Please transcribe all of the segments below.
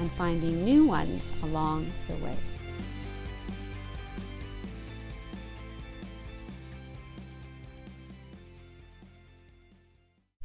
and finding new ones along the way.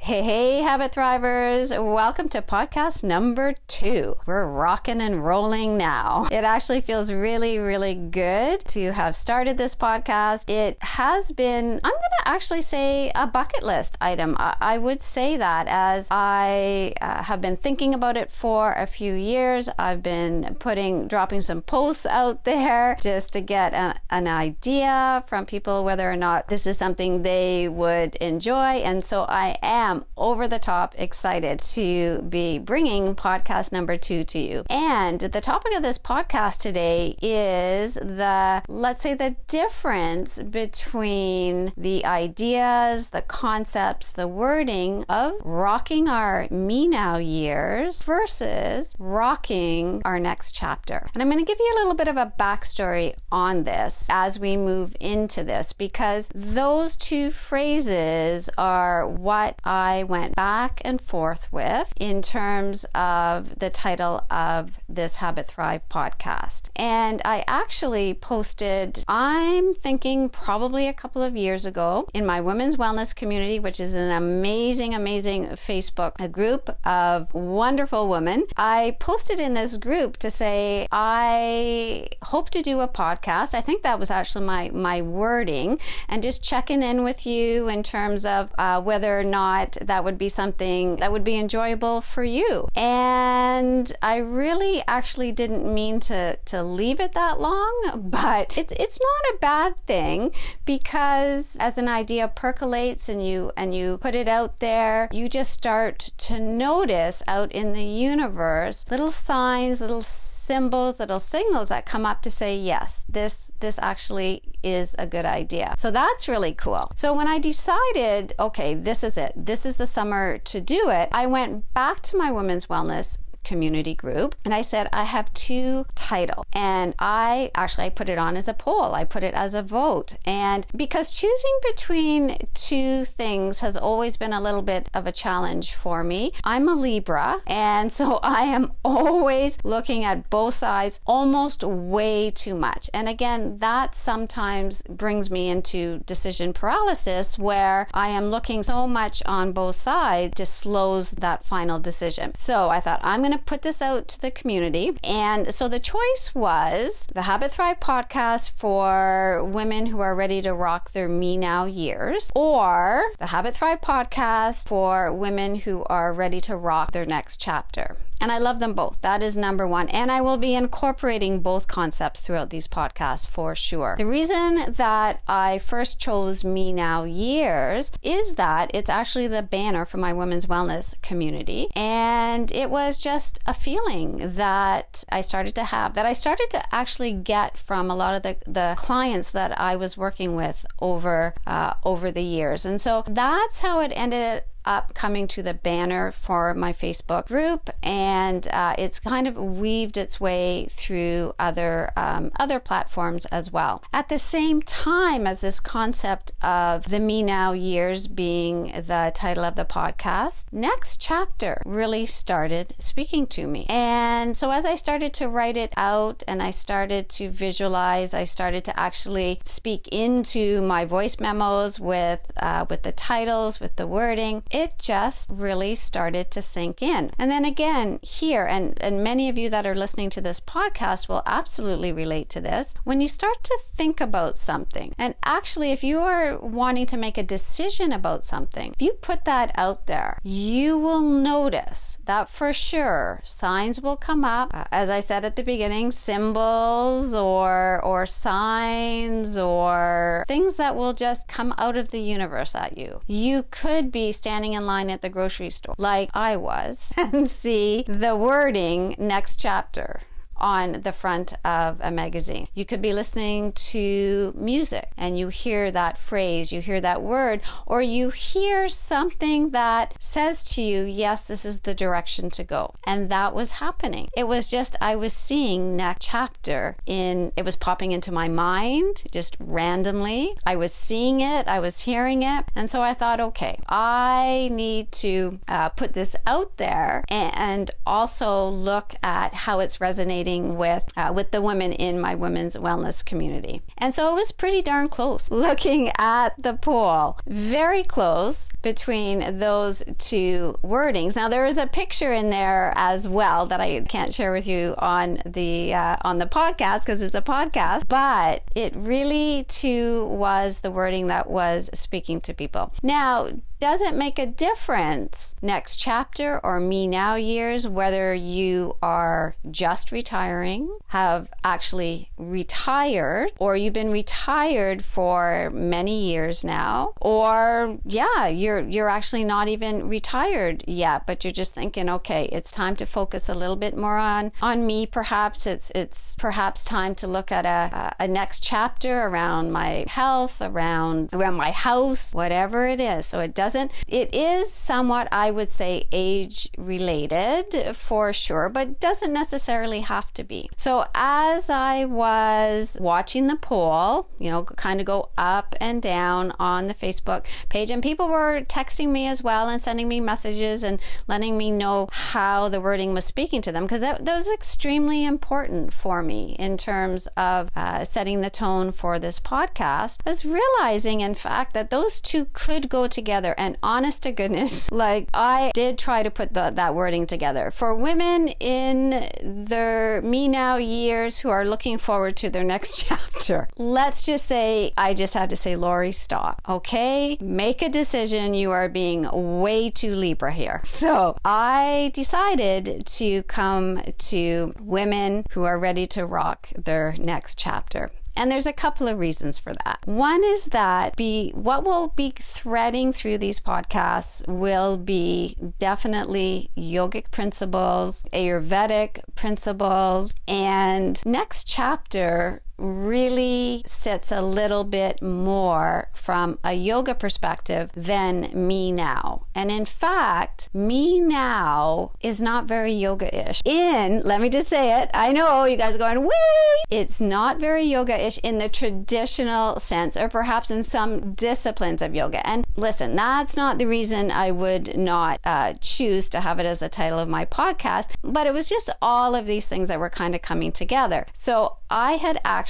Hey, hey, habit thrivers. Welcome to podcast number two. We're rocking and rolling now. It actually feels really, really good to have started this podcast. It has been, I'm going to actually say, a bucket list item. I, I would say that as I uh, have been thinking about it for a few years. I've been putting, dropping some posts out there just to get an, an idea from people whether or not this is something they would enjoy. And so I am am over the top excited to be bringing podcast number two to you. And the topic of this podcast today is the, let's say, the difference between the ideas, the concepts, the wording of rocking our me now years versus rocking our next chapter. And I'm going to give you a little bit of a backstory on this as we move into this because those two phrases are what I I went back and forth with in terms of the title of this Habit Thrive podcast. And I actually posted, I'm thinking probably a couple of years ago in my women's wellness community, which is an amazing, amazing Facebook a group of wonderful women. I posted in this group to say, I hope to do a podcast. I think that was actually my, my wording and just checking in with you in terms of uh, whether or not that would be something that would be enjoyable for you. And I really actually didn't mean to, to leave it that long, but it's, it's not a bad thing because as an idea percolates and you, and you put it out there, you just start to notice out in the universe little signs, little symbols, little signals that come up to say, yes, this, this actually is a good idea. So that's really cool. So when I decided, okay, this is it, this is the summer to do it, I went back to my women's wellness community group and I said I have two title. And I actually I put it on as a poll. I put it as a vote. And because choosing between two things has always been a little bit of a challenge for me. I'm a Libra and so I am always looking at both sides almost way too much. And again that sometimes brings me into decision paralysis where I am looking so much on both sides just slows that final decision. So I thought I'm going to to put this out to the community. And so the choice was the Habit Thrive podcast for women who are ready to rock their me now years, or the Habit Thrive podcast for women who are ready to rock their next chapter. And I love them both. That is number one. And I will be incorporating both concepts throughout these podcasts for sure. The reason that I first chose Me Now Years is that it's actually the banner for my women's wellness community. And it was just a feeling that I started to have, that I started to actually get from a lot of the, the clients that I was working with over, uh, over the years. And so that's how it ended up coming to the banner for my Facebook group, and uh, it's kind of weaved its way through other um, other platforms as well. At the same time as this concept of the Me Now years being the title of the podcast, next chapter really started speaking to me, and so as I started to write it out and I started to visualize, I started to actually speak into my voice memos with uh, with the titles, with the wording it just really started to sink in. And then again, here, and, and many of you that are listening to this podcast will absolutely relate to this. When you start to think about something, and actually, if you are wanting to make a decision about something, if you put that out there, you will notice that for sure signs will come up. Uh, as I said at the beginning, symbols or, or signs or things that will just come out of the universe at you. You could be standing standing in line at the grocery store, like I was, and see the wording next chapter on the front of a magazine. You could be listening to music and you hear that phrase, you hear that word, or you hear something that says to you, yes, this is the direction to go. And that was happening. It was just, I was seeing next chapter in, it was popping into my mind just randomly. I was seeing it, I was hearing it. And so I thought, okay, I need to uh, put this out there and also look at how it's resonating with, uh, with the women in my women's wellness community. And so it was pretty darn close looking at the poll. Very close between those two wordings. Now there is a picture in there as well that I can't share with you on the uh, on the podcast because it's a podcast, but it really too was the wording that was speaking to people. Now, does it make a difference next chapter or me now years whether you are just retiring, have actually retired, or you've been retired for many years now, or yeah, you're you're actually not even retired yet, but you're just thinking, okay, it's time to focus a little bit more on on me. Perhaps it's it's perhaps time to look at a a next chapter around my health, around around my house, whatever it is. So it does doesn't, it is somewhat, I would say, age related for sure, but doesn't necessarily have to be. So as I was watching the poll, you know, kind of go up and down on the Facebook page, and people were texting me as well and sending me messages and letting me know how the wording was speaking to them because that, that was extremely important for me in terms of uh, setting the tone for this podcast. I was realizing, in fact, that those two could go together and honest to goodness, like I did try to put the, that wording together for women in their me now years who are looking forward to their next chapter. Let's just say, I just had to say, Lorrie, stop. Okay, make a decision. You are being way too Libra here. So I decided to come to women who are ready to rock their next chapter. And there's a couple of reasons for that. One is that be what will be threading through these podcasts will be definitely yogic principles, Ayurvedic principles, and next chapter really sits a little bit more from a yoga perspective than me now. And in fact, me now is not very yoga ish. In, let me just say it, I know you guys are going, wee! It's not very yoga ish in the traditional sense, or perhaps in some disciplines of yoga. And listen, that's not the reason I would not uh, choose to have it as the title of my podcast, but it was just all of these things that were kind of coming together. So I had actually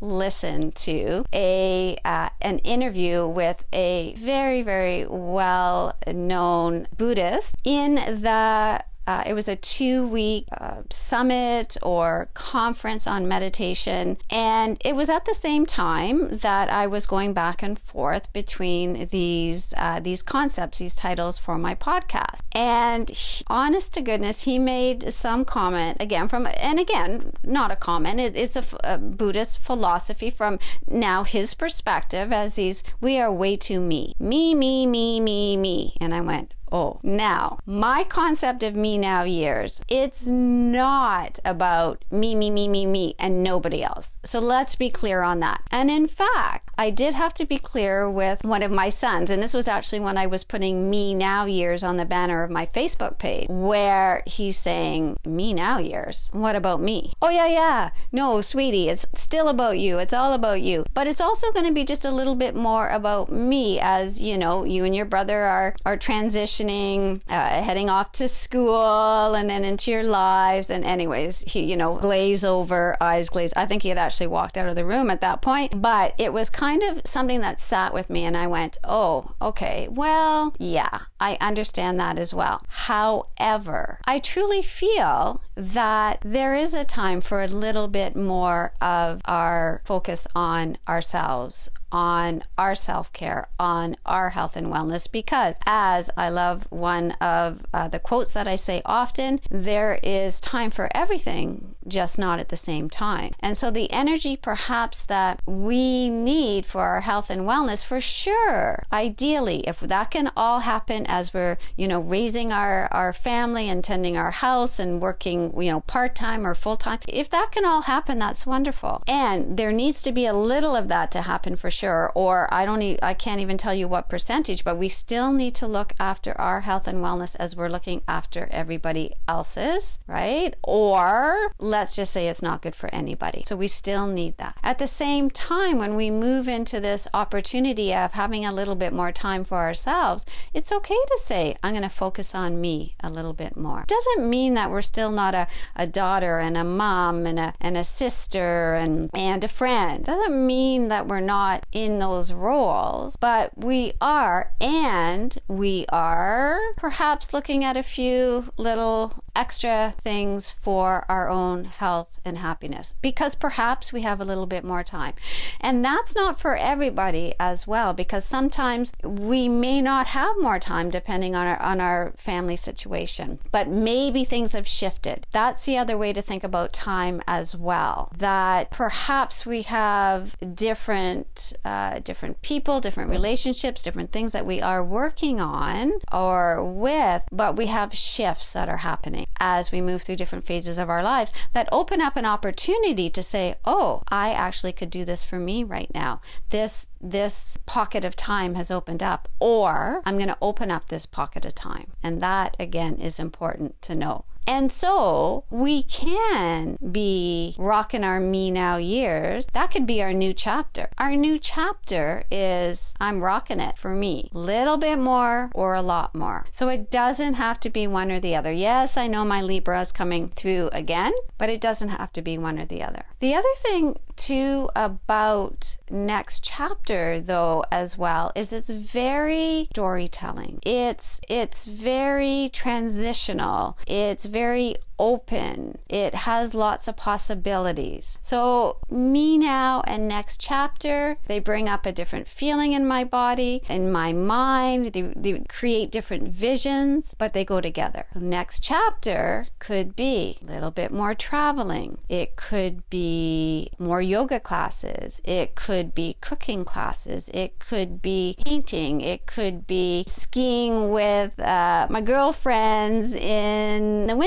listened to a uh, an interview with a very very well known Buddhist in the uh, it was a two week uh, summit or conference on meditation. And it was at the same time that I was going back and forth between these, uh, these concepts, these titles for my podcast. And he, honest to goodness, he made some comment again from, and again, not a comment, it, it's a, a Buddhist philosophy from now his perspective as he's, we are way too me. Me, me, me, me, me. And I went, Oh, now my concept of me now years, it's not about me, me, me, me, me, and nobody else. So let's be clear on that. And in fact, I did have to be clear with one of my sons, and this was actually when I was putting me now years on the banner of my Facebook page, where he's saying, Me now years? What about me? Oh, yeah, yeah. No, sweetie, it's still about you. It's all about you. But it's also going to be just a little bit more about me as, you know, you and your brother are, are transitioning transitioning, uh, heading off to school and then into your lives. And, anyways, he, you know, glaze over, eyes glaze. I think he had actually walked out of the room at that point, but it was kind of something that sat with me. And I went, oh, okay, well, yeah, I understand that as well. However, I truly feel that there is a time for a little bit more of our focus on ourselves, on our self care, on our health and wellness. Because, as I love one of uh, the quotes that I say often, there is time for everything, just not at the same time. And so, the energy perhaps that we need for our health and wellness, for sure, ideally, if that can all happen as we're, you know, raising our, our family and tending our house and working, you know, part time or full time, if that can all happen, that's wonderful. And there needs to be a little of that to happen for sure. Or I don't, e- I can't even tell you what percentage, but we still need to look after our health and wellness as we're looking after everybody else's, right? Or let's just say it's not good for anybody. So we still need that. At the same time, when we move into this opportunity of having a little bit more time for ourselves, it's okay to say, I'm going to focus on me a little bit more. Doesn't mean that we're still not a, a daughter and a mom and a, and a sister and, and a friend. Doesn't mean that we're not in those roles, but we are, and we are perhaps looking at a few little extra things for our own health and happiness because perhaps we have a little bit more time. And that's not for everybody as well because sometimes we may not have more time depending on our on our family situation. But maybe things have shifted. That's the other way to think about time as well. That perhaps we have different uh, different people, different relationships, different things that we are working on or with, but we have shifts that are happening as we move through different phases of our lives that open up an opportunity to say, "Oh, I actually could do this for me right now. This this pocket of time has opened up or I'm going to open up this pocket of time." And that again is important to know. And so we can be rocking our me now years. That could be our new chapter. Our new chapter is I'm rocking it for me. Little bit more or a lot more. So it doesn't have to be one or the other. Yes, I know my Libra is coming through again, but it doesn't have to be one or the other. The other thing too about next chapter though as well is it's very storytelling. It's it's very transitional. It's very open. It has lots of possibilities. So, me now and next chapter, they bring up a different feeling in my body, in my mind. They, they create different visions, but they go together. Next chapter could be a little bit more traveling. It could be more yoga classes. It could be cooking classes. It could be painting. It could be skiing with uh, my girlfriends in the winter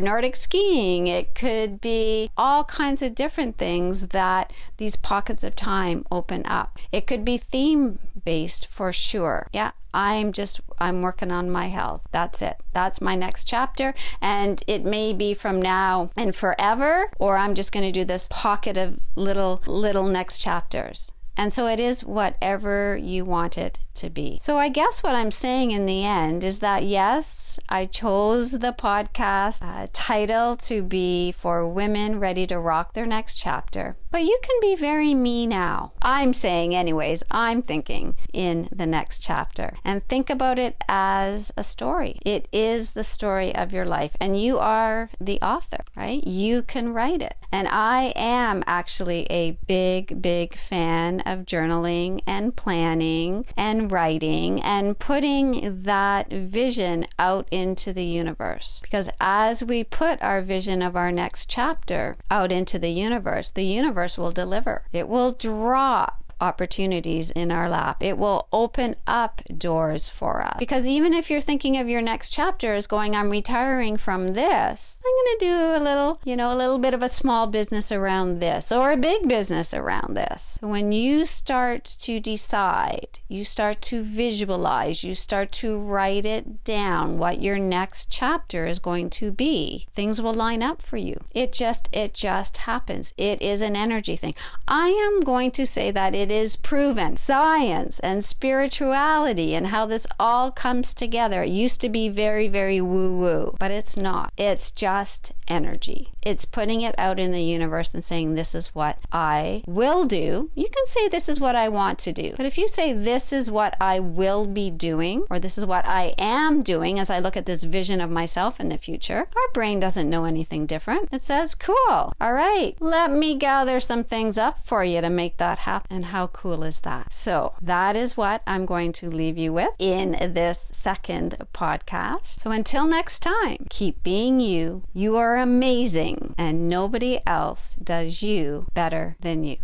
Nordic skiing. It could be all kinds of different things that these pockets of time open up. It could be theme based for sure. Yeah, I'm just I'm working on my health. That's it. That's my next chapter and it may be from now and forever or I'm just going to do this pocket of little little next chapters. And so it is whatever you want it to be. So I guess what I'm saying in the end is that yes, I chose the podcast uh, title to be for women ready to rock their next chapter. But you can be very me now. I'm saying, anyways, I'm thinking in the next chapter. And think about it as a story. It is the story of your life, and you are the author, right? You can write it. And I am actually a big, big fan of journaling and planning and writing and putting that vision out into the universe. Because as we put our vision of our next chapter out into the universe, the universe will deliver. It will drop opportunities in our lap. It will open up doors for us. Because even if you're thinking of your next chapter as going, I'm retiring from this, I'm going to do a little, you know, a little bit of a small business around this or a big business around this. When you start to decide, you start to visualize, you start to write it down what your next chapter is going to be, things will line up for you. It just, it just happens. It is an energy thing. I am going to say that it it is proven science and spirituality and how this all comes together. It used to be very, very woo woo, but it's not. It's just energy. It's putting it out in the universe and saying, This is what I will do. You can say, This is what I want to do. But if you say, This is what I will be doing, or this is what I am doing as I look at this vision of myself in the future, our brain doesn't know anything different. It says, Cool. All right. Let me gather some things up for you to make that happen. And how cool is that? So, that is what I'm going to leave you with in this second podcast. So, until next time, keep being you. You are amazing, and nobody else does you better than you.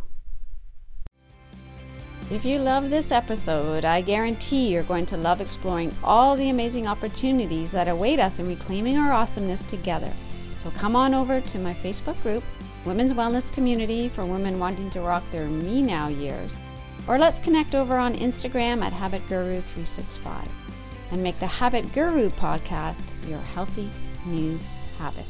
If you love this episode, I guarantee you're going to love exploring all the amazing opportunities that await us in reclaiming our awesomeness together. So come on over to my Facebook group, Women's Wellness Community for women wanting to rock their me now years, or let's connect over on Instagram at Habit Guru 365 and make the Habit Guru podcast your healthy new habit.